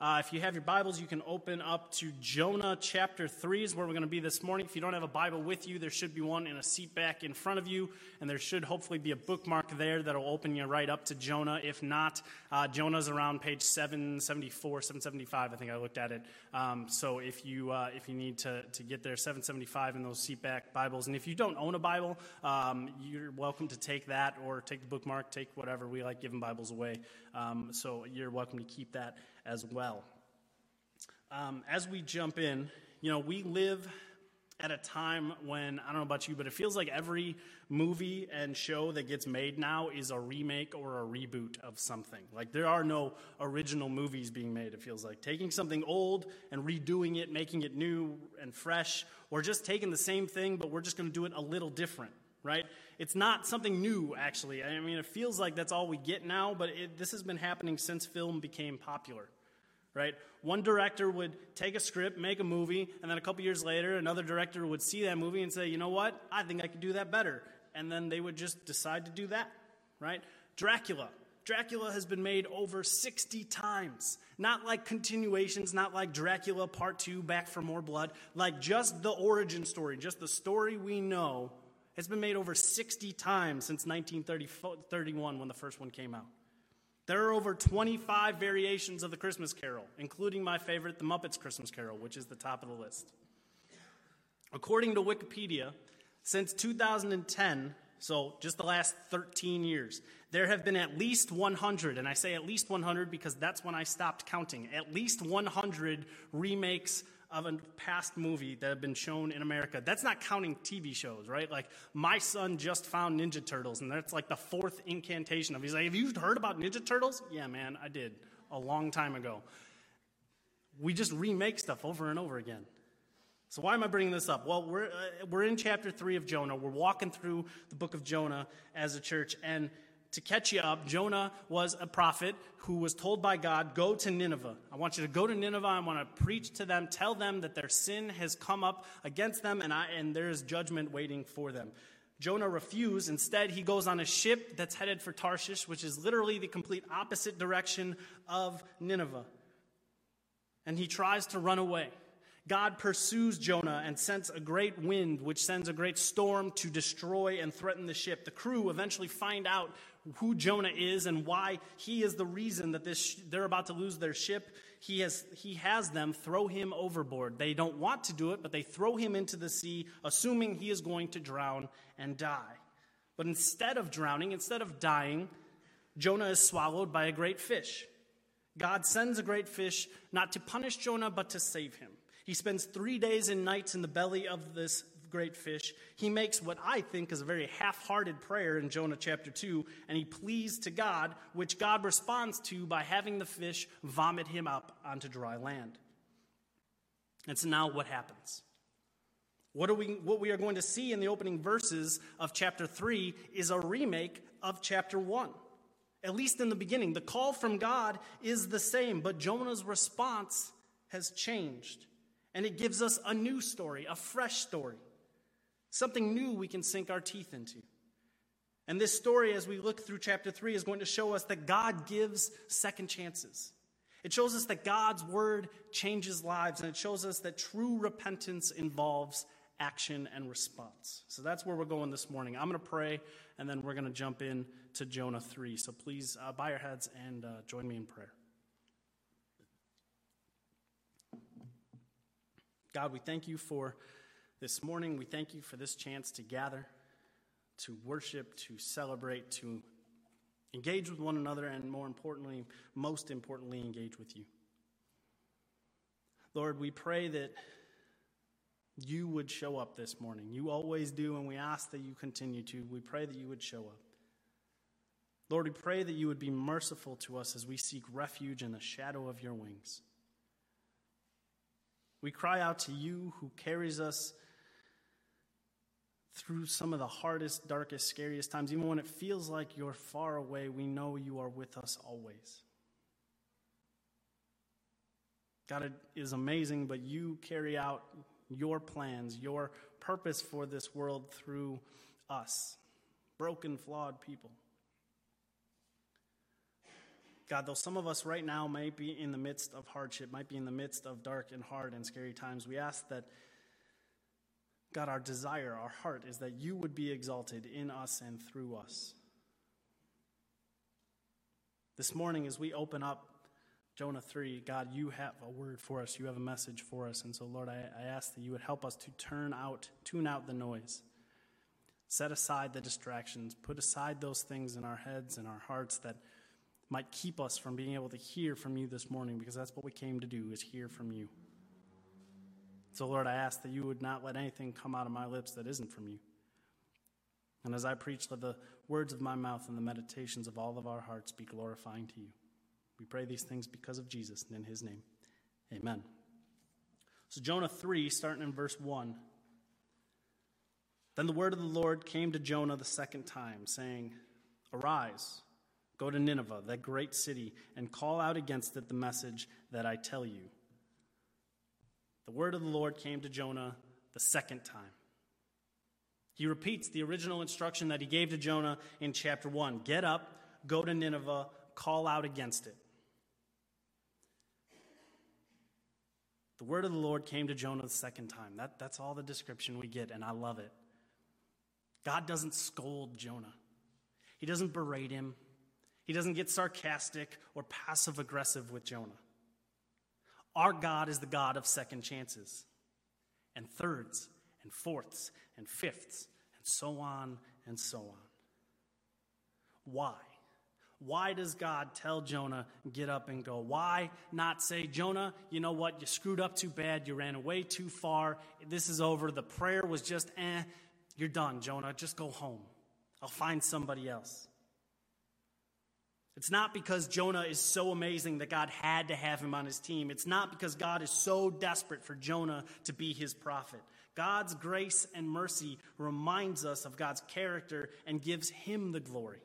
Uh, if you have your Bibles, you can open up to Jonah chapter 3 is where we're going to be this morning. If you don't have a Bible with you, there should be one in a seat back in front of you, and there should hopefully be a bookmark there that'll open you right up to Jonah. If not, uh, Jonah's around page 774, 775, I think I looked at it. Um, so, if you, uh, if you need to, to get there, 775 in those seat back Bibles. And if you don't own a Bible, um, you're welcome to take that or take the bookmark, take whatever. We like giving Bibles away. Um, so, you're welcome to keep that as well. Um, as we jump in, you know, we live at a time when, I don't know about you, but it feels like every movie and show that gets made now is a remake or a reboot of something. Like, there are no original movies being made, it feels like. Taking something old and redoing it, making it new and fresh, or just taking the same thing, but we're just going to do it a little different right? It's not something new, actually. I mean, it feels like that's all we get now, but it, this has been happening since film became popular, right? One director would take a script, make a movie, and then a couple years later, another director would see that movie and say, you know what? I think I could do that better. And then they would just decide to do that, right? Dracula. Dracula has been made over 60 times. Not like continuations, not like Dracula Part 2, Back for More Blood, like just the origin story, just the story we know it's been made over 60 times since 1931 when the first one came out. There are over 25 variations of the Christmas Carol, including my favorite, The Muppets Christmas Carol, which is the top of the list. According to Wikipedia, since 2010, so just the last 13 years, there have been at least 100, and I say at least 100 because that's when I stopped counting, at least 100 remakes of a past movie that have been shown in America. That's not counting TV shows, right? Like, my son just found Ninja Turtles, and that's like the fourth incantation of He's like, Have you heard about Ninja Turtles? Yeah, man, I did a long time ago. We just remake stuff over and over again. So, why am I bringing this up? Well, we're, uh, we're in chapter 3 of Jonah. We're walking through the book of Jonah as a church, and to catch you up, Jonah was a prophet who was told by God, Go to Nineveh. I want you to go to Nineveh. I want to preach to them, tell them that their sin has come up against them, and, I, and there is judgment waiting for them. Jonah refused. Instead, he goes on a ship that's headed for Tarshish, which is literally the complete opposite direction of Nineveh. And he tries to run away. God pursues Jonah and sends a great wind, which sends a great storm to destroy and threaten the ship. The crew eventually find out who Jonah is and why he is the reason that this, they're about to lose their ship. He has, he has them throw him overboard. They don't want to do it, but they throw him into the sea, assuming he is going to drown and die. But instead of drowning, instead of dying, Jonah is swallowed by a great fish. God sends a great fish not to punish Jonah, but to save him. He spends three days and nights in the belly of this great fish. He makes what I think is a very half hearted prayer in Jonah chapter 2, and he pleads to God, which God responds to by having the fish vomit him up onto dry land. And so now what happens? What, are we, what we are going to see in the opening verses of chapter 3 is a remake of chapter 1. At least in the beginning, the call from God is the same, but Jonah's response has changed. And it gives us a new story, a fresh story something new we can sink our teeth into. And this story, as we look through chapter 3, is going to show us that God gives second chances. It shows us that God's word changes lives, and it shows us that true repentance involves action and response. So that's where we're going this morning. I'm going to pray, and then we're going to jump in to Jonah 3. So please uh, bow your heads and uh, join me in prayer. God, we thank you for this morning, we thank you for this chance to gather, to worship, to celebrate, to engage with one another, and more importantly, most importantly, engage with you. Lord, we pray that you would show up this morning. You always do, and we ask that you continue to. We pray that you would show up. Lord, we pray that you would be merciful to us as we seek refuge in the shadow of your wings. We cry out to you who carries us through some of the hardest, darkest, scariest times, even when it feels like you're far away, we know you are with us always. God is amazing, but you carry out your plans, your purpose for this world through us, broken, flawed people. God, though some of us right now might be in the midst of hardship, might be in the midst of dark and hard and scary times, we ask that, God, our desire, our heart is that you would be exalted in us and through us. This morning, as we open up Jonah 3, God, you have a word for us. You have a message for us. And so, Lord, I, I ask that you would help us to turn out, tune out the noise. Set aside the distractions. Put aside those things in our heads and our hearts that might keep us from being able to hear from you this morning because that's what we came to do is hear from you. So Lord, I ask that you would not let anything come out of my lips that isn't from you. And as I preach, let the words of my mouth and the meditations of all of our hearts be glorifying to you. We pray these things because of Jesus and in his name. Amen. So, Jonah 3, starting in verse 1. Then the word of the Lord came to Jonah the second time, saying, Arise Go to Nineveh, that great city, and call out against it the message that I tell you. The word of the Lord came to Jonah the second time. He repeats the original instruction that he gave to Jonah in chapter 1 Get up, go to Nineveh, call out against it. The word of the Lord came to Jonah the second time. That, that's all the description we get, and I love it. God doesn't scold Jonah, He doesn't berate him, he doesn't get sarcastic or passive aggressive with Jonah. Our God is the God of second chances, and thirds, and fourths, and fifths, and so on and so on. Why? Why does God tell Jonah, get up and go? Why not say, Jonah, you know what? You screwed up too bad. You ran away too far. This is over. The prayer was just, eh, you're done, Jonah. Just go home. I'll find somebody else. It's not because Jonah is so amazing that God had to have him on his team. It's not because God is so desperate for Jonah to be his prophet. God's grace and mercy reminds us of God's character and gives him the glory.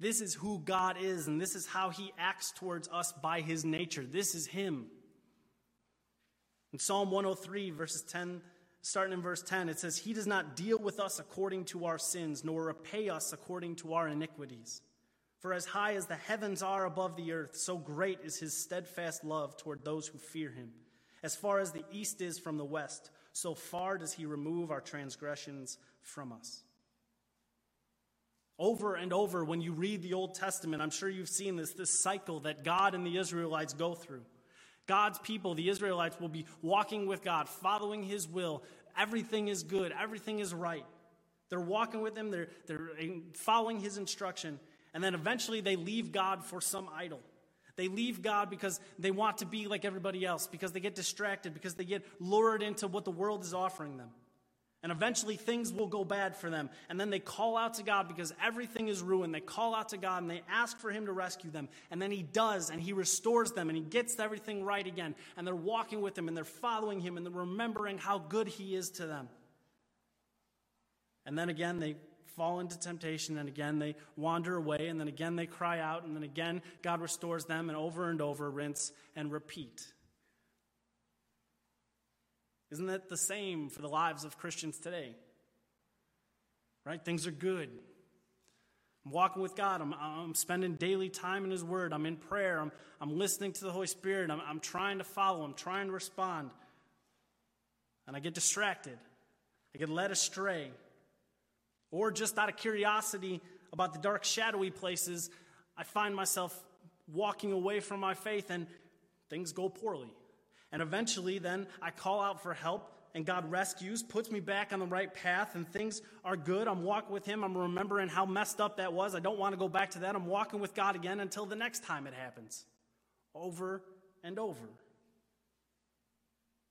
This is who God is, and this is how he acts towards us by his nature. This is him. In Psalm 103, verses 10, starting in verse 10, it says, He does not deal with us according to our sins, nor repay us according to our iniquities. For as high as the heavens are above the earth, so great is his steadfast love toward those who fear him. As far as the east is from the west, so far does he remove our transgressions from us. Over and over, when you read the Old Testament, I'm sure you've seen this, this cycle that God and the Israelites go through. God's people, the Israelites, will be walking with God, following his will. Everything is good, everything is right. They're walking with him, they're, they're following his instruction. And then eventually they leave God for some idol. They leave God because they want to be like everybody else, because they get distracted, because they get lured into what the world is offering them. And eventually things will go bad for them. And then they call out to God because everything is ruined. They call out to God and they ask for Him to rescue them. And then He does, and He restores them, and He gets everything right again. And they're walking with Him, and they're following Him, and they're remembering how good He is to them. And then again, they fall into temptation, and again they wander away, and then again they cry out, and then again God restores them, and over and over, rinse and repeat. Isn't that the same for the lives of Christians today? Right? Things are good. I'm walking with God. I'm, I'm spending daily time in His Word. I'm in prayer. I'm, I'm listening to the Holy Spirit. I'm, I'm trying to follow. I'm trying to respond. And I get distracted. I get led astray. Or just out of curiosity about the dark, shadowy places, I find myself walking away from my faith and things go poorly. And eventually, then I call out for help, and God rescues, puts me back on the right path, and things are good. I'm walking with Him. I'm remembering how messed up that was. I don't want to go back to that. I'm walking with God again until the next time it happens. Over and over.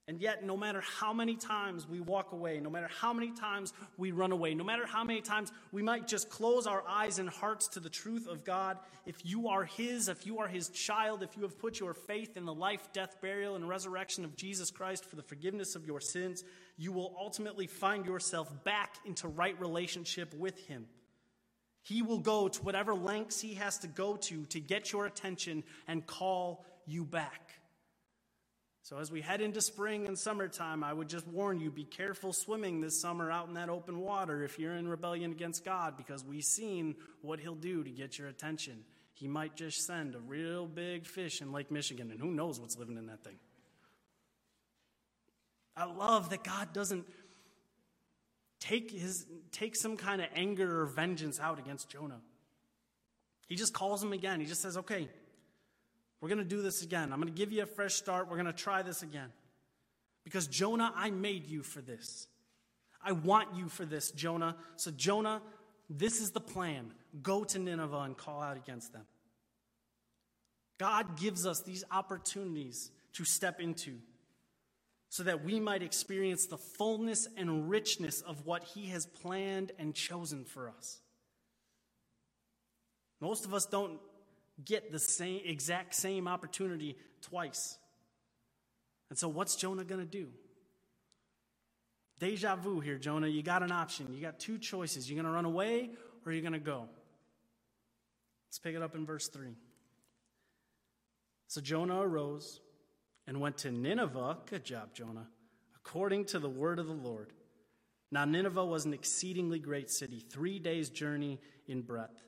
And yet, no matter how many times we walk away, no matter how many times we run away, no matter how many times we might just close our eyes and hearts to the truth of God, if you are His, if you are His child, if you have put your faith in the life, death, burial, and resurrection of Jesus Christ for the forgiveness of your sins, you will ultimately find yourself back into right relationship with Him. He will go to whatever lengths He has to go to to get your attention and call you back. So, as we head into spring and summertime, I would just warn you be careful swimming this summer out in that open water if you're in rebellion against God, because we've seen what He'll do to get your attention. he might just send a real big fish in Lake Michigan, and who knows what's living in that thing. I love that God doesn't take, his, take some kind of anger or vengeance out against Jonah. He just calls him again. He just says, okay, we're going to do this again. I'm going to give you a fresh start. We're going to try this again. Because Jonah, I made you for this. I want you for this, Jonah. So, Jonah, this is the plan. Go to Nineveh and call out against them. God gives us these opportunities to step into so that we might experience the fullness and richness of what He has planned and chosen for us. Most of us don't get the same exact same opportunity twice. And so what's Jonah going to do? Deja vu here, Jonah. You got an option. You got two choices. You're going to run away or you're going to go. Let's pick it up in verse 3. So Jonah arose and went to Nineveh. Good job, Jonah. According to the word of the Lord. Now, Nineveh was an exceedingly great city, three days' journey in breadth.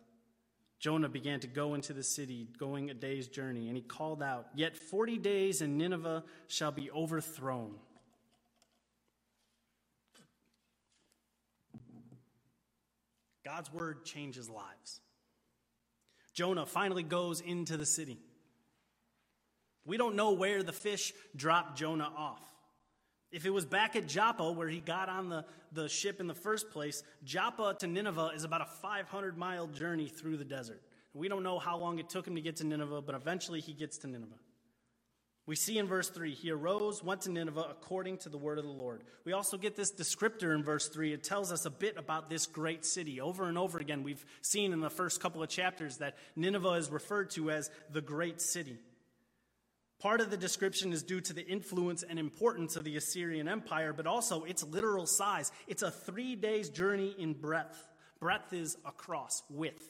Jonah began to go into the city, going a day's journey, and he called out, Yet forty days and Nineveh shall be overthrown. God's word changes lives. Jonah finally goes into the city. We don't know where the fish dropped Jonah off. If it was back at Joppa where he got on the, the ship in the first place, Joppa to Nineveh is about a 500 mile journey through the desert. We don't know how long it took him to get to Nineveh, but eventually he gets to Nineveh. We see in verse 3, he arose, went to Nineveh according to the word of the Lord. We also get this descriptor in verse 3. It tells us a bit about this great city. Over and over again, we've seen in the first couple of chapters that Nineveh is referred to as the great city. Part of the description is due to the influence and importance of the Assyrian Empire, but also its literal size. It's a three days journey in breadth. Breadth is across, width.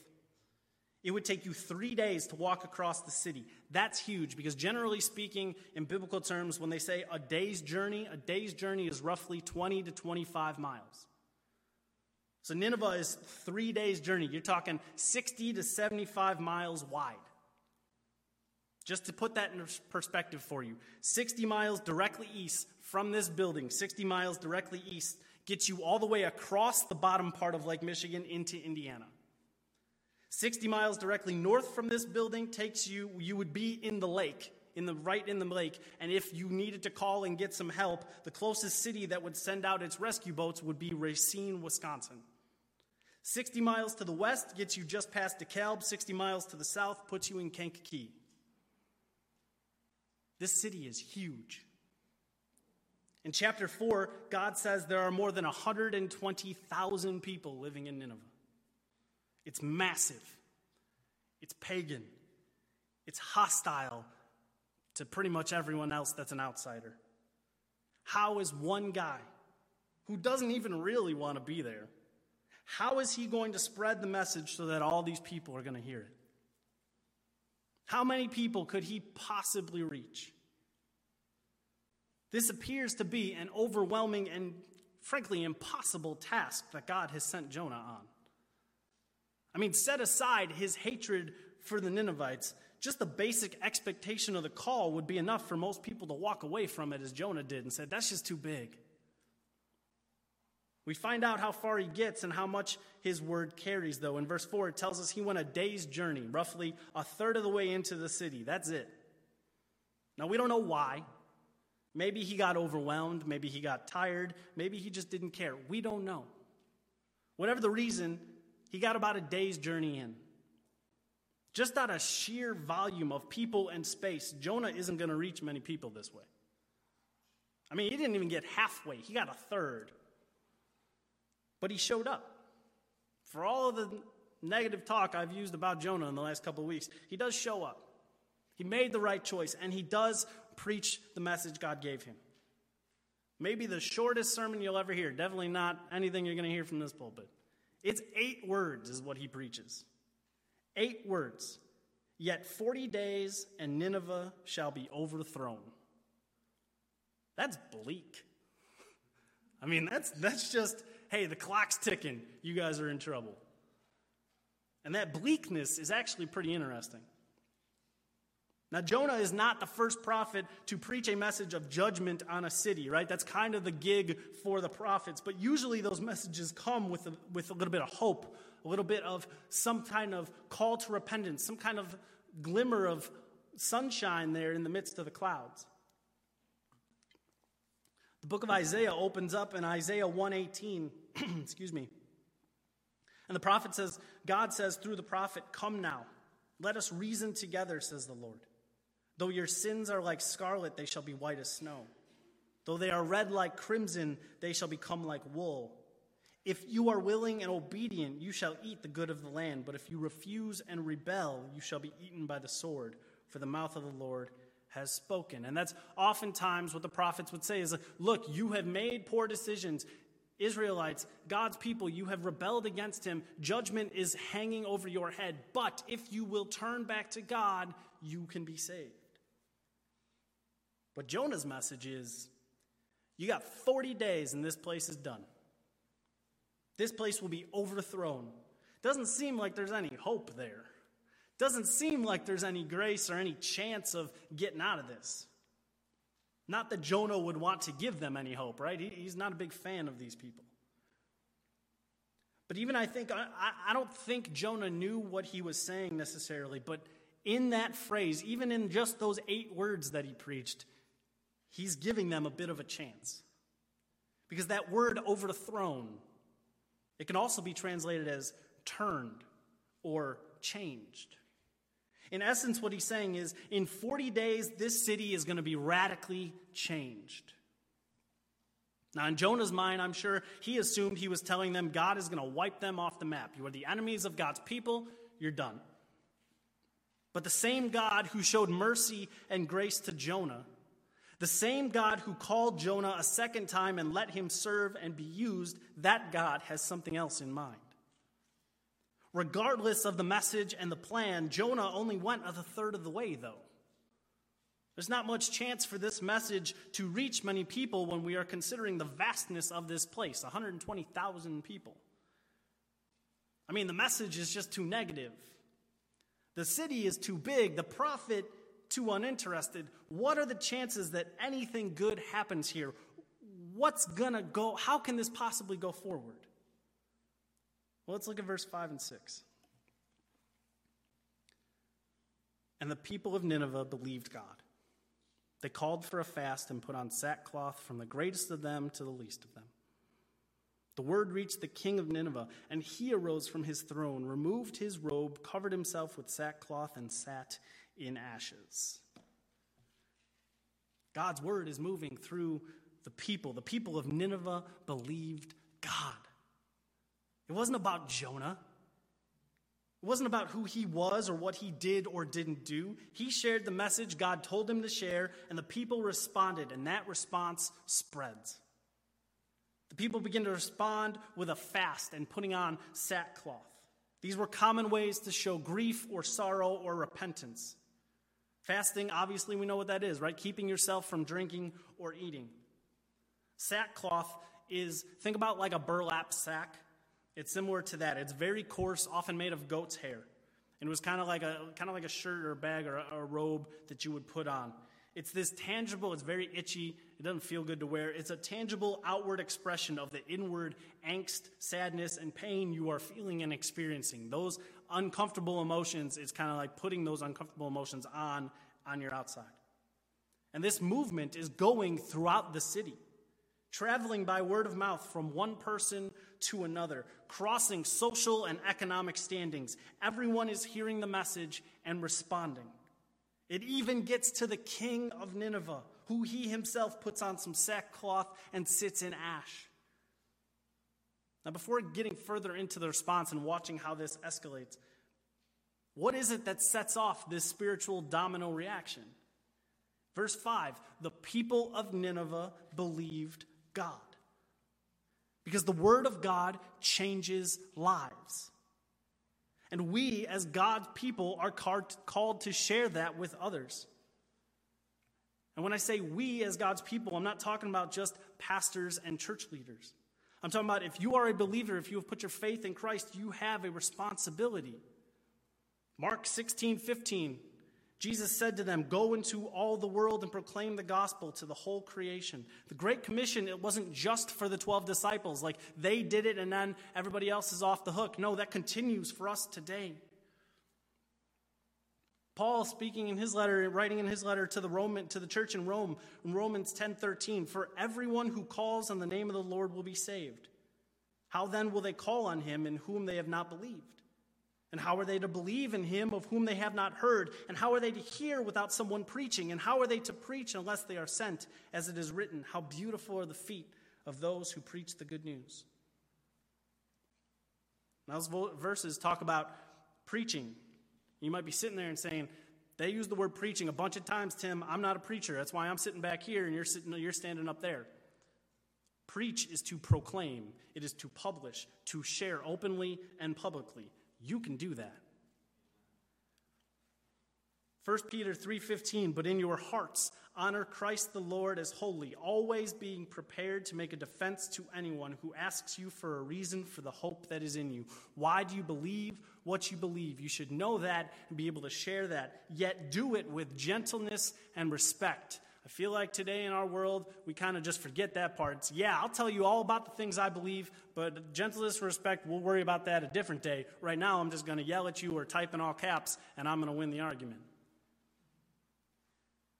It would take you three days to walk across the city. That's huge because, generally speaking, in biblical terms, when they say a day's journey, a day's journey is roughly 20 to 25 miles. So, Nineveh is three days' journey. You're talking 60 to 75 miles wide. Just to put that in perspective for you 60 miles directly east from this building, 60 miles directly east, gets you all the way across the bottom part of Lake Michigan into Indiana. 60 miles directly north from this building takes you, you would be in the lake, in the right in the lake. And if you needed to call and get some help, the closest city that would send out its rescue boats would be Racine, Wisconsin. 60 miles to the west gets you just past DeKalb. 60 miles to the south puts you in Kankakee. This city is huge. In chapter 4, God says there are more than 120,000 people living in Nineveh. It's massive, it's pagan, it's hostile to pretty much everyone else that's an outsider. How is one guy who doesn't even really want to be there? How is he going to spread the message so that all these people are going to hear it? How many people could he possibly reach? This appears to be an overwhelming and frankly impossible task that God has sent Jonah on. I mean, set aside his hatred for the Ninevites, just the basic expectation of the call would be enough for most people to walk away from it as Jonah did and said, that's just too big. We find out how far he gets and how much his word carries, though. In verse 4, it tells us he went a day's journey, roughly a third of the way into the city. That's it. Now, we don't know why. Maybe he got overwhelmed. Maybe he got tired. Maybe he just didn't care. We don't know. Whatever the reason, he got about a day's journey in. Just out of sheer volume of people and space, Jonah isn't going to reach many people this way. I mean, he didn't even get halfway, he got a third. But he showed up. For all of the negative talk I've used about Jonah in the last couple of weeks, he does show up. He made the right choice, and he does preach the message God gave him. Maybe the shortest sermon you'll ever hear, definitely not anything you're going to hear from this pulpit. It's eight words, is what he preaches. Eight words. Yet 40 days and Nineveh shall be overthrown. That's bleak. I mean, that's, that's just, hey, the clock's ticking. You guys are in trouble. And that bleakness is actually pretty interesting. Now, Jonah is not the first prophet to preach a message of judgment on a city, right? That's kind of the gig for the prophets. But usually those messages come with a, with a little bit of hope, a little bit of some kind of call to repentance, some kind of glimmer of sunshine there in the midst of the clouds. The book of Isaiah opens up in Isaiah 118, excuse me. And the prophet says, God says through the prophet, Come now, let us reason together, says the Lord. Though your sins are like scarlet, they shall be white as snow. Though they are red like crimson, they shall become like wool. If you are willing and obedient, you shall eat the good of the land. But if you refuse and rebel, you shall be eaten by the sword, for the mouth of the Lord has spoken. And that's oftentimes what the prophets would say is, look, you have made poor decisions. Israelites, God's people, you have rebelled against him. Judgment is hanging over your head. But if you will turn back to God, you can be saved. But Jonah's message is you got 40 days and this place is done. This place will be overthrown. Doesn't seem like there's any hope there. Doesn't seem like there's any grace or any chance of getting out of this. Not that Jonah would want to give them any hope, right? He, he's not a big fan of these people. But even I think, I, I don't think Jonah knew what he was saying necessarily, but in that phrase, even in just those eight words that he preached, he's giving them a bit of a chance. Because that word overthrown, it can also be translated as turned or changed. In essence, what he's saying is in 40 days, this city is going to be radically changed. Now, in Jonah's mind, I'm sure he assumed he was telling them God is going to wipe them off the map. You are the enemies of God's people, you're done. But the same God who showed mercy and grace to Jonah the same God who called Jonah a second time and let him serve and be used, that God has something else in mind. Regardless of the message and the plan, Jonah only went a third of the way, though. There's not much chance for this message to reach many people when we are considering the vastness of this place 120,000 people. I mean, the message is just too negative. The city is too big. The prophet too uninterested, what are the chances that anything good happens here? What's to go? How can this possibly go forward? Well, let's look at verse 5 and 6. And the people of Nineveh believed God. They called for a fast and put on sackcloth from the greatest of them to the least of them. The word reached the king of Nineveh, and he arose from his throne, removed his robe, covered himself with sackcloth, and sat in ashes. God's word is moving through the people. The people of Nineveh believed God. It wasn't about Jonah. It wasn't about who he was or what he did or didn't do. He shared the message God told him to share, and the people responded, and that response spreads. The people begin to respond with a fast and putting on sackcloth. These were common ways to show grief or sorrow or repentance. Fasting, obviously, we know what that is, right? Keeping yourself from drinking or eating. Sackcloth is, think about like a burlap sack. It's similar to that. It's very coarse, often made of goat's hair. And it was kind of like a kind of like a shirt or a bag or a, a robe that you would put on. It's this tangible, it's very itchy, it doesn't feel good to wear. It's a tangible outward expression of the inward angst, sadness, and pain you are feeling and experiencing. Those uncomfortable emotions, it's kind of like putting those uncomfortable emotions on on your outside. And this movement is going throughout the city, traveling by word of mouth from one person to another, crossing social and economic standings. Everyone is hearing the message and responding. It even gets to the king of Nineveh, who he himself puts on some sackcloth and sits in ash. Now, before getting further into the response and watching how this escalates, what is it that sets off this spiritual domino reaction? Verse 5 The people of Nineveh believed God. Because the word of God changes lives. And we, as God's people, are called to share that with others. And when I say we, as God's people, I'm not talking about just pastors and church leaders. I'm talking about if you are a believer, if you have put your faith in Christ, you have a responsibility Mark 16, 15. Jesus said to them, Go into all the world and proclaim the gospel to the whole creation. The Great Commission, it wasn't just for the 12 disciples, like they did it and then everybody else is off the hook. No, that continues for us today. Paul speaking in his letter, writing in his letter to the Roman to the church in Rome, in Romans 10:13, for everyone who calls on the name of the Lord will be saved. How then will they call on him in whom they have not believed? And how are they to believe in him of whom they have not heard? And how are they to hear without someone preaching? And how are they to preach unless they are sent? As it is written, How beautiful are the feet of those who preach the good news. Now, those verses talk about preaching. You might be sitting there and saying, They use the word preaching a bunch of times, Tim. I'm not a preacher. That's why I'm sitting back here and you're, sitting, you're standing up there. Preach is to proclaim, it is to publish, to share openly and publicly. You can do that. 1 Peter 3:15 but in your hearts honor Christ the Lord as holy always being prepared to make a defense to anyone who asks you for a reason for the hope that is in you. Why do you believe what you believe? You should know that and be able to share that. Yet do it with gentleness and respect I feel like today in our world, we kind of just forget that part. It's, yeah, I'll tell you all about the things I believe, but gentleness, respect, we'll worry about that a different day. Right now, I'm just going to yell at you or type in all caps, and I'm going to win the argument.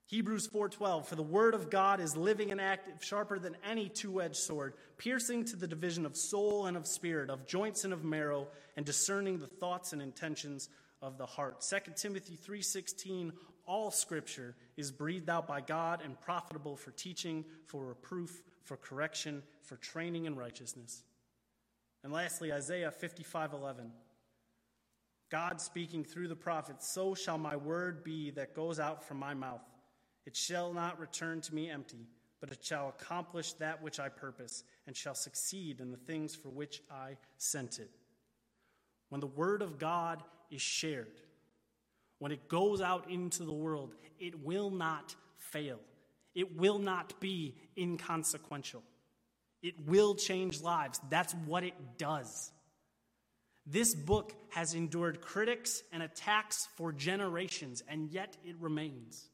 Hebrews 4:12 For the word of God is living and active sharper than any two-edged sword piercing to the division of soul and of spirit of joints and of marrow and discerning the thoughts and intentions of the heart. 2 Timothy 3:16 all scripture is breathed out by God and profitable for teaching, for reproof, for correction, for training in righteousness. And lastly, Isaiah 55:11. God speaking through the prophet, so shall my word be that goes out from my mouth. It shall not return to me empty, but it shall accomplish that which I purpose and shall succeed in the things for which I sent it. When the word of God is shared, when it goes out into the world, it will not fail. It will not be inconsequential. It will change lives. That's what it does. This book has endured critics and attacks for generations, and yet it remains.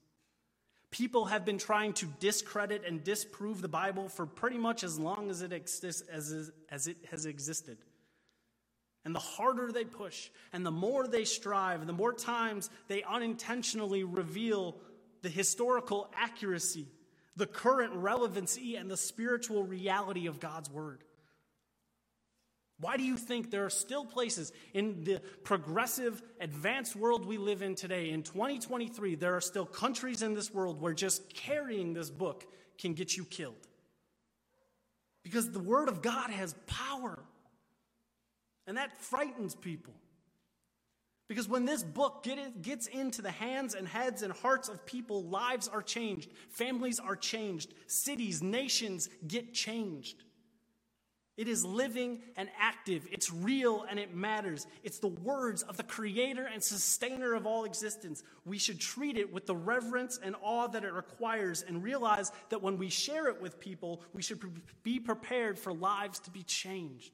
People have been trying to discredit and disprove the Bible for pretty much as long as it exists as, as it has existed. And the harder they push and the more they strive, the more times they unintentionally reveal the historical accuracy, the current relevancy, and the spiritual reality of God's Word. Why do you think there are still places in the progressive, advanced world we live in today, in 2023, there are still countries in this world where just carrying this book can get you killed? Because the Word of God has power. And that frightens people. Because when this book get gets into the hands and heads and hearts of people, lives are changed, families are changed, cities, nations get changed. It is living and active, it's real and it matters. It's the words of the creator and sustainer of all existence. We should treat it with the reverence and awe that it requires and realize that when we share it with people, we should be prepared for lives to be changed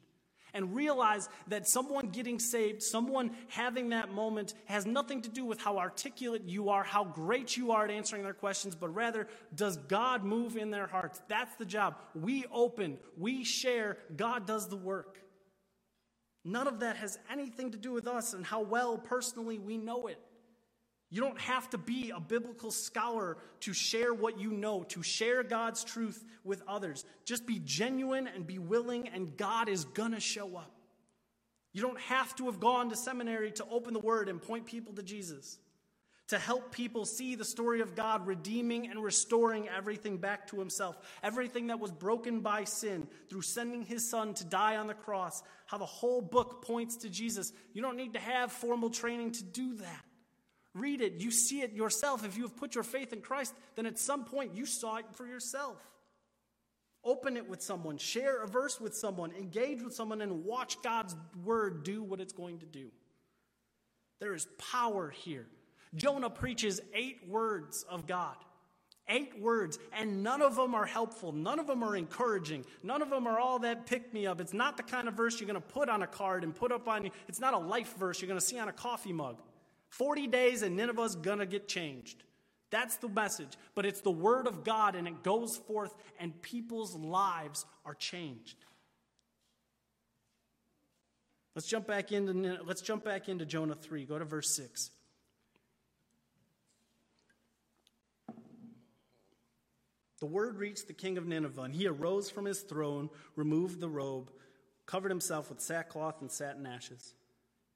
and realize that someone getting saved, someone having that moment, has nothing to do with how articulate you are, how great you are at answering their questions, but rather, does God move in their hearts? That's the job. We open, we share, God does the work. None of that has anything to do with us and how well personally we know it. You don't have to be a biblical scholar to share what you know, to share God's truth with others. Just be genuine and be willing, and God is going to show up. You don't have to have gone to seminary to open the word and point people to Jesus, to help people see the story of God redeeming and restoring everything back to himself, everything that was broken by sin through sending his son to die on the cross, how the whole book points to Jesus. You don't need to have formal training to do that. Read it. You see it yourself. If you have put your faith in Christ, then at some point you saw it for yourself. Open it with someone, share a verse with someone, engage with someone, and watch God's word do what it's going to do. There is power here. Jonah preaches eight words of God. Eight words, and none of them are helpful. None of them are encouraging. None of them are all that pick me up. It's not the kind of verse you're going to put on a card and put up on you. It's not a life verse you're going to see on a coffee mug. 40 days and Nineveh's gonna get changed. That's the message. But it's the word of God and it goes forth and people's lives are changed. Let's jump back into let's jump back into Jonah 3. Go to verse 6. The word reached the king of Nineveh, and he arose from his throne, removed the robe, covered himself with sackcloth and satin ashes.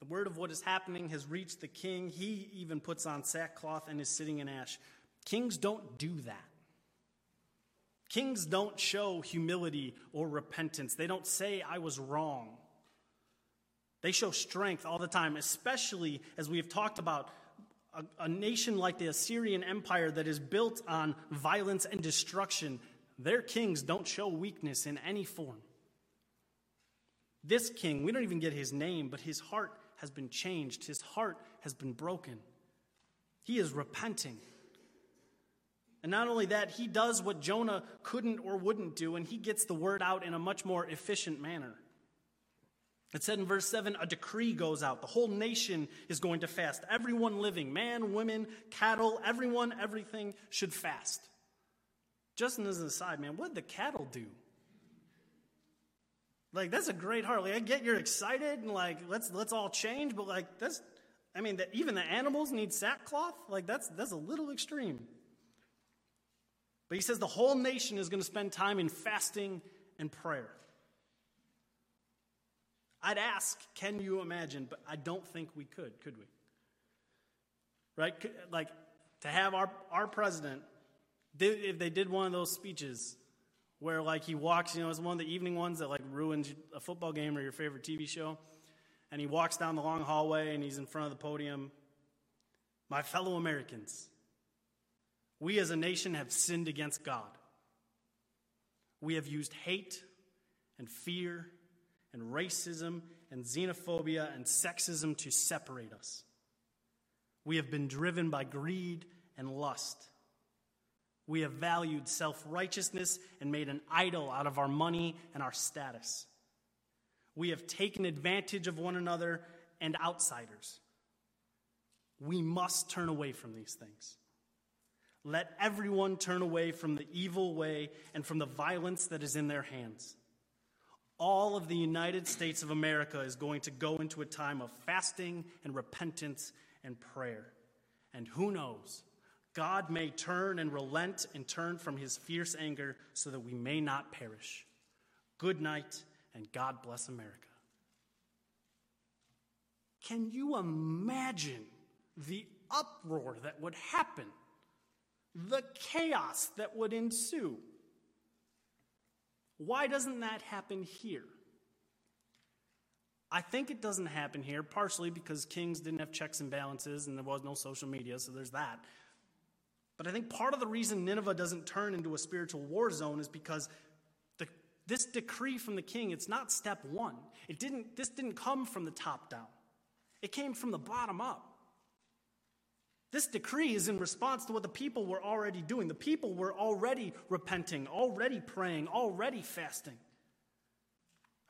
The word of what is happening has reached the king. He even puts on sackcloth and is sitting in ash. Kings don't do that. Kings don't show humility or repentance. They don't say, I was wrong. They show strength all the time, especially as we have talked about a, a, nation like the Assyrian Empire that is built on violence and destruction. Their kings don't show weakness in any form. This king, we don't even get his name, but his heart has been changed, his heart has been broken. He is repenting. And not only that, he does what Jonah couldn't or wouldn't do, and he gets the word out in a much more efficient manner. It said in verse 7 a decree goes out. The whole nation is going to fast. Everyone living, man, women, cattle, everyone, everything should fast. Just as an aside, man, what did the cattle do? Like that's a great heart. Like I get you're excited and like let's let's all change, but like that's I mean even the animals need sackcloth. Like that's that's a little extreme. But he says the whole nation is going to spend time in fasting and prayer. I'd ask, can you imagine? But I don't think we could, could we? Right? Like to have our, our president, if they did one of those speeches where like he walks, you know, it's one of the evening ones that like ruins a football game or your favorite TV show. And he walks down the long hallway and he's in front of the podium. My fellow Americans, we as a nation have sinned against God. We have used hate and fear and racism and xenophobia and sexism to separate us. We have been driven by greed and lust. We have valued self righteousness and made an idol out of our money and our status. We have taken advantage of one another and outsiders. We must turn away from these things. Let everyone turn away from the evil way and from the violence that is in their hands. All of the United States of America is going to go into a time of fasting and repentance and prayer. And who knows? God may turn and relent and turn from his fierce anger so that we may not perish. Good night, and God bless America. Can you imagine the uproar that would happen? The chaos that would ensue? Why doesn't that happen here? I think it doesn't happen here, partially because kings didn't have checks and balances and there was no social media, so there's that. But I think part of the reason Nineveh doesn't turn into a spiritual war zone is because the, this decree from the king, it's not step one. It didn't, this didn't come from the top down, it came from the bottom up. This decree is in response to what the people were already doing. The people were already repenting, already praying, already fasting.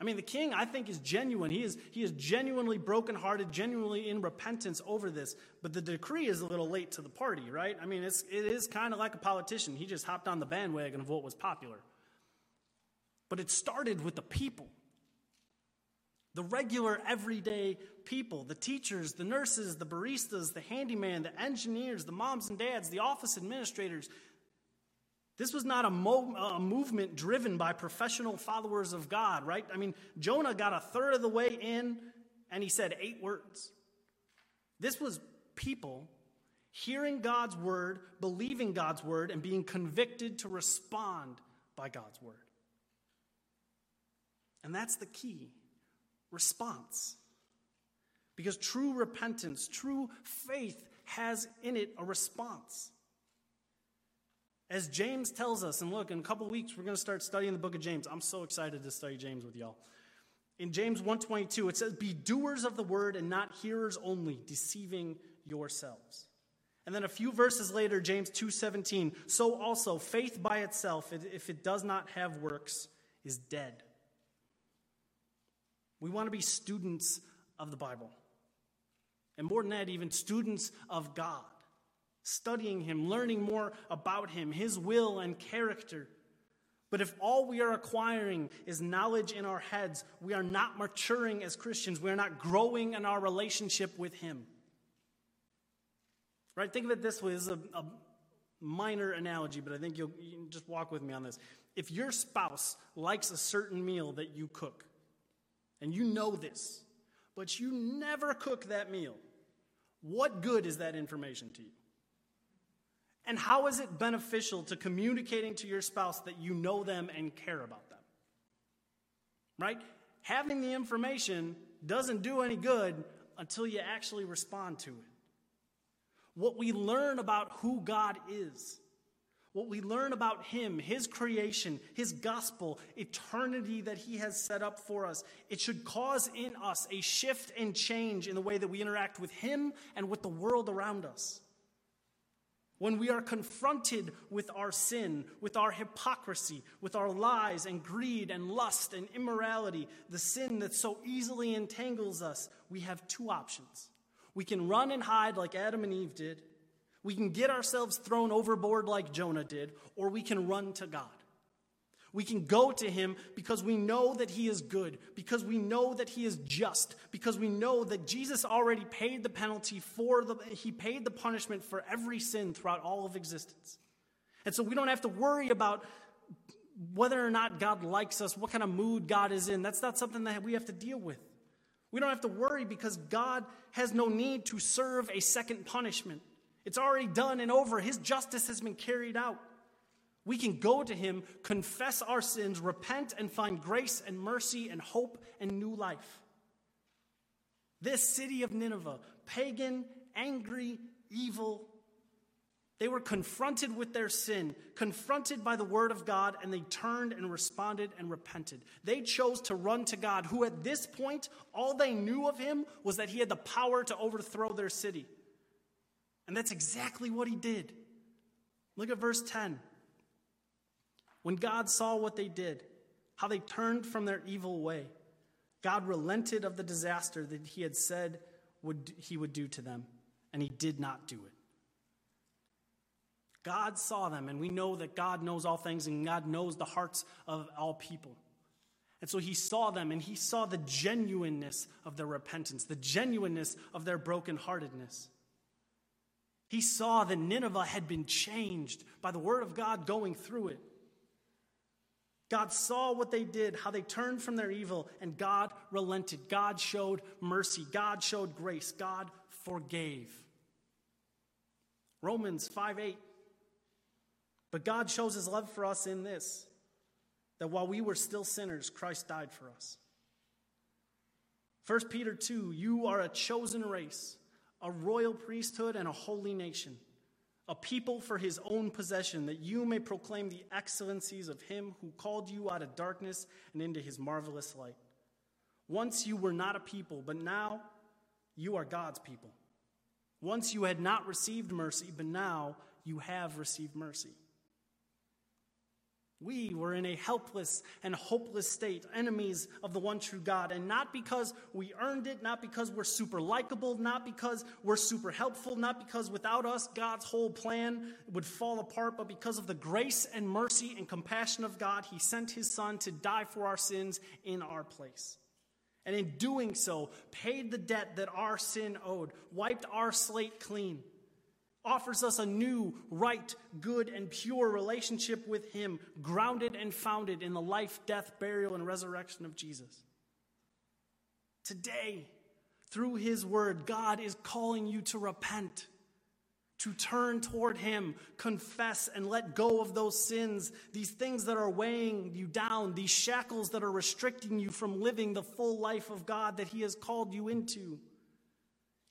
I mean, the king, I think, is genuine. He is, he is genuinely brokenhearted, genuinely in repentance over this. But the decree is a little late to the party, right? I mean, it's, it is kind of like a politician. He just hopped on the bandwagon of what was popular. But it started with the people the regular, everyday people the teachers, the nurses, the baristas, the handyman, the engineers, the moms and dads, the office administrators, this was not a, mo- a, movement driven by professional followers of God, right? I mean, Jonah got a third of the way in and he said eight words. This was people hearing God's word, believing God's word, and being convicted to respond by God's word. And that's the key response. Because true repentance, true faith has in it a response. As James tells us, and look, in a couple weeks we're going to start studying the book of James. I'm so excited to study James with y'all. In James 1:22 it says, "Be doers of the word and not hearers only, deceiving yourselves." And then a few verses later, James 2:17, "So also faith by itself, if it does not have works, is dead." We want to be students of the Bible. And more than that, even students of God studying Him, learning more about Him, His will and character. But if all we are acquiring is knowledge in our heads, we are not maturing as Christians. We are not growing in our relationship with Him. Right? Think of it this way this is a, a minor analogy, but I think you'll you just walk with me on this. If your spouse likes a certain meal that you cook, and you know this, but you never cook that meal, what good is that information to you? And how is it beneficial to communicating to your spouse that you know them and care about them? Right? Having the information doesn't do any good until you actually respond to it. What we learn about who God is, what we learn about Him, His creation, His gospel, eternity that He has set up for us, it should cause in us a shift and change in the way that we interact with Him and with the world around us. When we are confronted with our sin, with our hypocrisy, with our lies and greed and lust and immorality, the sin that so easily entangles us, we have two options. We can run and hide like Adam and Eve did, we can get ourselves thrown overboard like Jonah did, or we can run to God. We can go to him because we know that he is good, because we know that he is just, because we know that Jesus already paid the penalty for the, he paid the punishment for every sin throughout all of existence. And so we don't have to worry about whether or not God likes us, what kind of mood God is in. That's not something that we have to deal with. We don't have to worry because God has no need to serve a second punishment. It's already done and over. His justice has been carried out. We can go to him, confess our sins, repent, and find grace and mercy and hope and new life. This city of Nineveh, pagan, angry, evil, they were confronted with their sin, confronted by the word of God, and they turned and responded and repented. They chose to run to God, who at this point, all they knew of him was that he had the power to overthrow their city. And that's exactly what he did. Look at verse 10. When God saw what they did, how they turned from their evil way, God relented of the disaster that he had said would, he would do to them, and he did not do it. God saw them, and we know that God knows all things and God knows the hearts of all people. And so he saw them and he saw the genuineness of their repentance, the genuineness of their brokenheartedness. He saw that Nineveh had been changed by the word of God going through it. God saw what they did, how they turned from their evil, and God relented. God showed mercy. God showed grace. God forgave. Romans 5 8. But God shows his love for us in this that while we were still sinners, Christ died for us. 1 Peter 2 You are a chosen race, a royal priesthood, and a holy nation a people for his own possession, that you may proclaim the excellencies of him who called you out of darkness and into his marvelous light. Once you were not a people, but now you are God's people. Once you had not received mercy, but now you have received mercy. We were in a helpless and hopeless state, enemies of the one true God. And not because we earned it, not because we're super likable, not because we're super helpful, not because without us God's whole plan would fall apart, but because of the grace and mercy and compassion of God, He sent His Son to die for our sins in our place. And in doing so, paid the debt that our sin owed, wiped our slate clean offers us a new, right, good, and pure relationship with Him, grounded and founded in the life, death, burial, and resurrection of Jesus. Today, through His Word, God is calling you to repent, to turn toward Him, confess, and let go of those sins, these things that are weighing you down, these shackles that are restricting you from living the full life of God that He has called you into.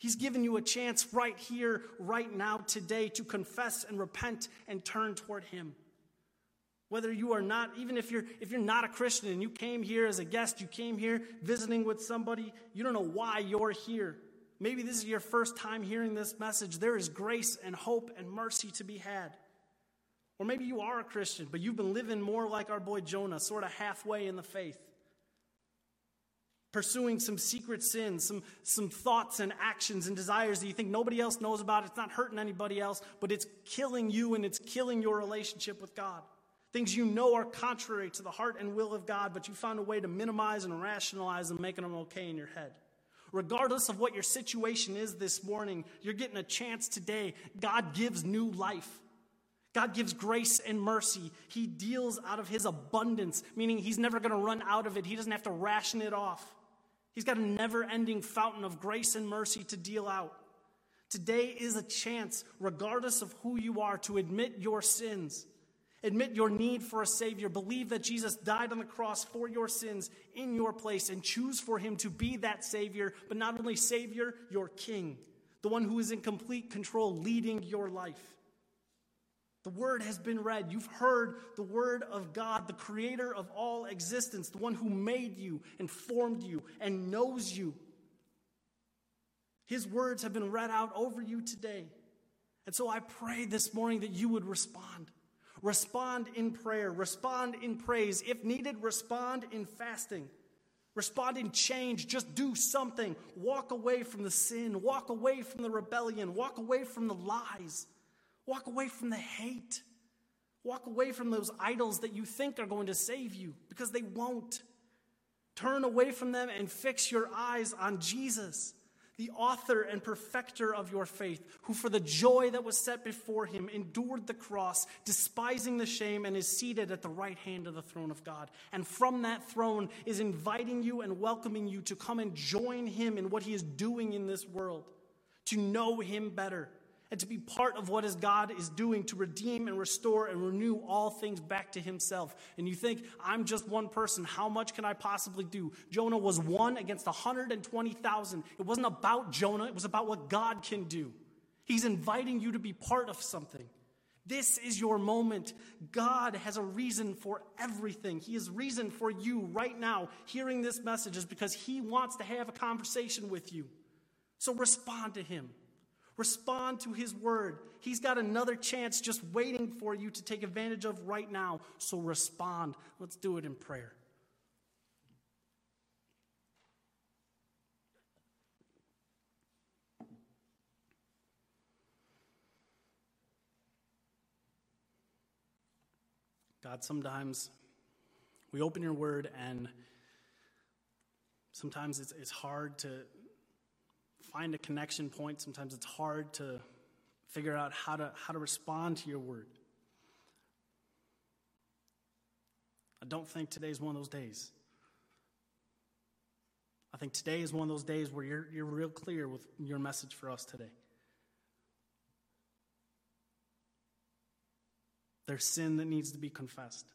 He's given you a chance right here, right now, today to confess and repent and turn toward Him. Whether you are not, even if you're, if you're not a Christian and you came here as a guest, you came here visiting with somebody, you don't know why you're here. Maybe this is your first time hearing this message. There is grace and hope and mercy to be had. Or maybe you are a Christian, but you've been living more like our boy Jonah, sort of halfway in the faith pursuing some secret sins, some, some thoughts and actions and desires that you think nobody else knows about. It's not hurting anybody else, but it's killing you and it's killing your relationship with God. Things you know are contrary to the heart and will of God, but you found a way to minimize and rationalize them, making them okay in your head. Regardless of what your situation is this morning, you're getting a chance today. God gives new life. God gives grace and mercy. He deals out of his abundance, meaning he's never going to run out of it. He doesn't have to ration it off. He's got a never ending fountain of grace and mercy to deal out. Today is a chance, regardless of who you are, to admit your sins, admit your need for a Savior, believe that Jesus died on the cross for your sins in your place, and choose for Him to be that Savior, but not only Savior, your King, the one who is in complete control, leading your life. The word has been read. You've heard the word of God, the creator of all existence, the one who made you and formed you and knows you. His words have been read out over you today. And so I pray this morning that you would respond. Respond in prayer, respond in praise. If needed, respond in fasting. Respond in change. Just do something. Walk away from the sin, walk away from the rebellion, walk away from the lies. Walk away from the hate. Walk away from those idols that you think are going to save you because they won't. Turn away from them and fix your eyes on Jesus, the author and perfecter of your faith, who for the joy that was set before him endured the cross, despising the shame, and is seated at the right hand of the throne of God. And from that throne is inviting you and welcoming you to come and join him in what he is doing in this world, to know him better and to be part of what God is doing to redeem and restore and renew all things back to himself. And you think, I'm just one person. How much can I possibly do? Jonah was one against 120,000. It wasn't about Jonah, it was about what God can do. He's inviting you to be part of something. This is your moment. God has a reason for everything. He has reason for you right now hearing this message is because he wants to have a conversation with you. So respond to him. Respond to his word. He's got another chance just waiting for you to take advantage of right now. So respond. Let's do it in prayer. God, sometimes we open your word and sometimes it's, it's hard to, find a connection point. Sometimes it's hard to figure out how to, how to respond to your word. I don't think today's one of those days. I think today is one of those days where you're, you're real clear with your message for us today. There's sin that needs to be confessed.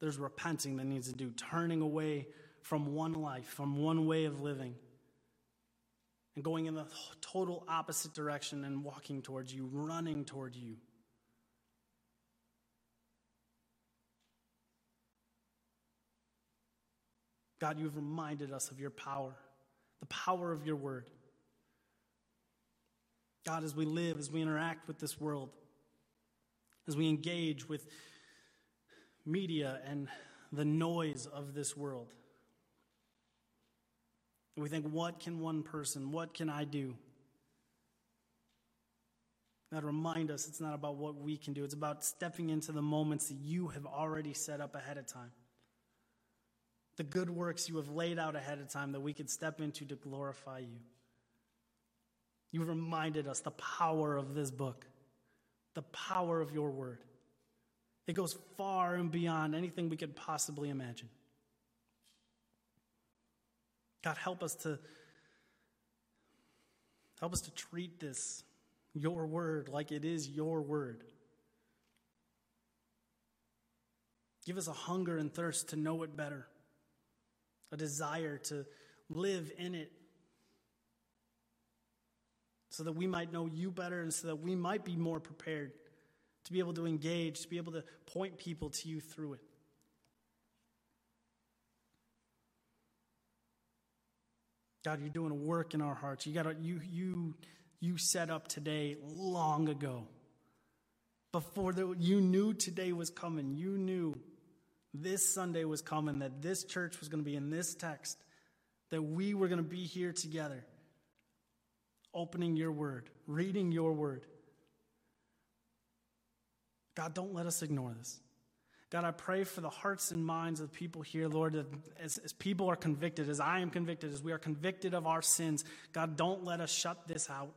There's repenting that needs to do, turning away from one life, from one way of living, and going in the total opposite direction and walking towards you, running toward you. God, you've reminded us of your power, the power of your word. God, as we live, as we interact with this world, as we engage with media and the noise of this world, and we think, what can one person, what can I do? God, remind us it's not about what we can do, it's about stepping into the moments that you have already set up ahead of time. The good works you have laid out ahead of time that we could step into to glorify you. You reminded us the power of this book, the power of your word. It goes far and beyond anything we could possibly imagine. God, help us to help us to treat this your word like it is your word. Give us a hunger and thirst to know it better, a desire to live in it, so that we might know you better and so that we might be more prepared to be able to engage, to be able to point people to you through it. God, you're doing a work in our hearts. You got you you you set up today long ago. Before the, you knew today was coming, you knew this Sunday was coming, that this church was going to be in this text, that we were going to be here together, opening your word, reading your word. God, don't let us ignore this. God, I pray for the hearts and minds of people here, Lord, that as, as people are convicted, as I am convicted, as we are convicted of our sins, God, don't let us shut this out.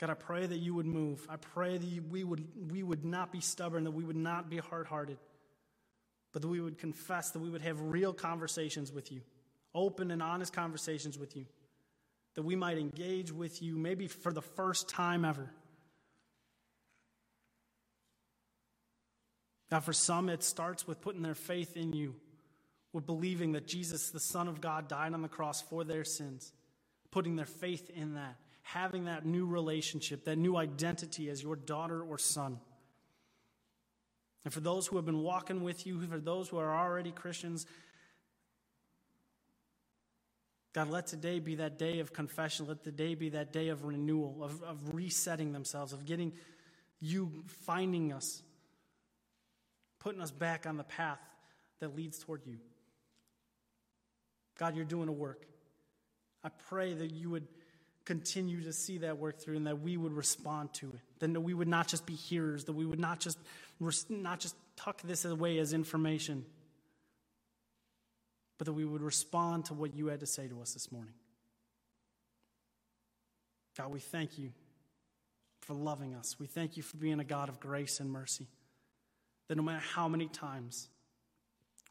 God, I pray that you would move. I pray that you, we, would, we would not be stubborn, that we would not be hard hearted, but that we would confess, that we would have real conversations with you, open and honest conversations with you, that we might engage with you maybe for the first time ever. Now, for some, it starts with putting their faith in you, with believing that Jesus, the Son of God, died on the cross for their sins, putting their faith in that having that new relationship, that new identity as your daughter or son. And for those who have been walking with you, for those who are already Christians, God, let today be that day of confession. Let the day be that day of renewal, of, of resetting themselves, of getting you finding us, putting us back on the path that leads toward you. God, you're doing a work. I pray that you would continue to see that work through and that we would respond to it. Then that we would not just be hearers, that we would not just, not just tuck this away as information, but that we would respond to what you had to say to us this morning. God, we thank you for loving us. We thank you for being a God of grace and mercy. That no matter how many times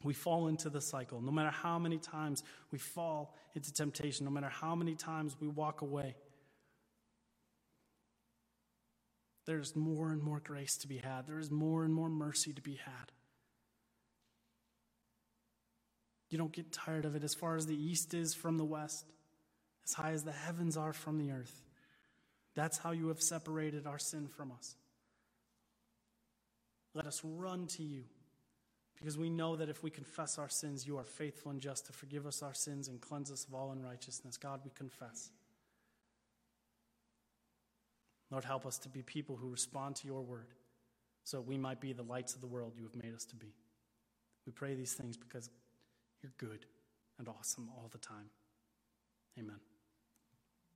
we fall into the cycle. No matter how many times we fall into temptation, no matter how many times we walk away, there's more and more grace to be had. There is more and more mercy to be had. You don't get tired of it as far as the east is from the west, as high as the heavens are from the earth. That's how you have separated our sin from us. Let us run to you. Because we know that if we confess our sins, you are faithful and just to forgive us our sins and cleanse us of all unrighteousness. God, we confess. Lord, help us to be people who respond to your word so we might be the lights of the world you have made us to be. We pray these things because you're good and awesome all the time. Amen.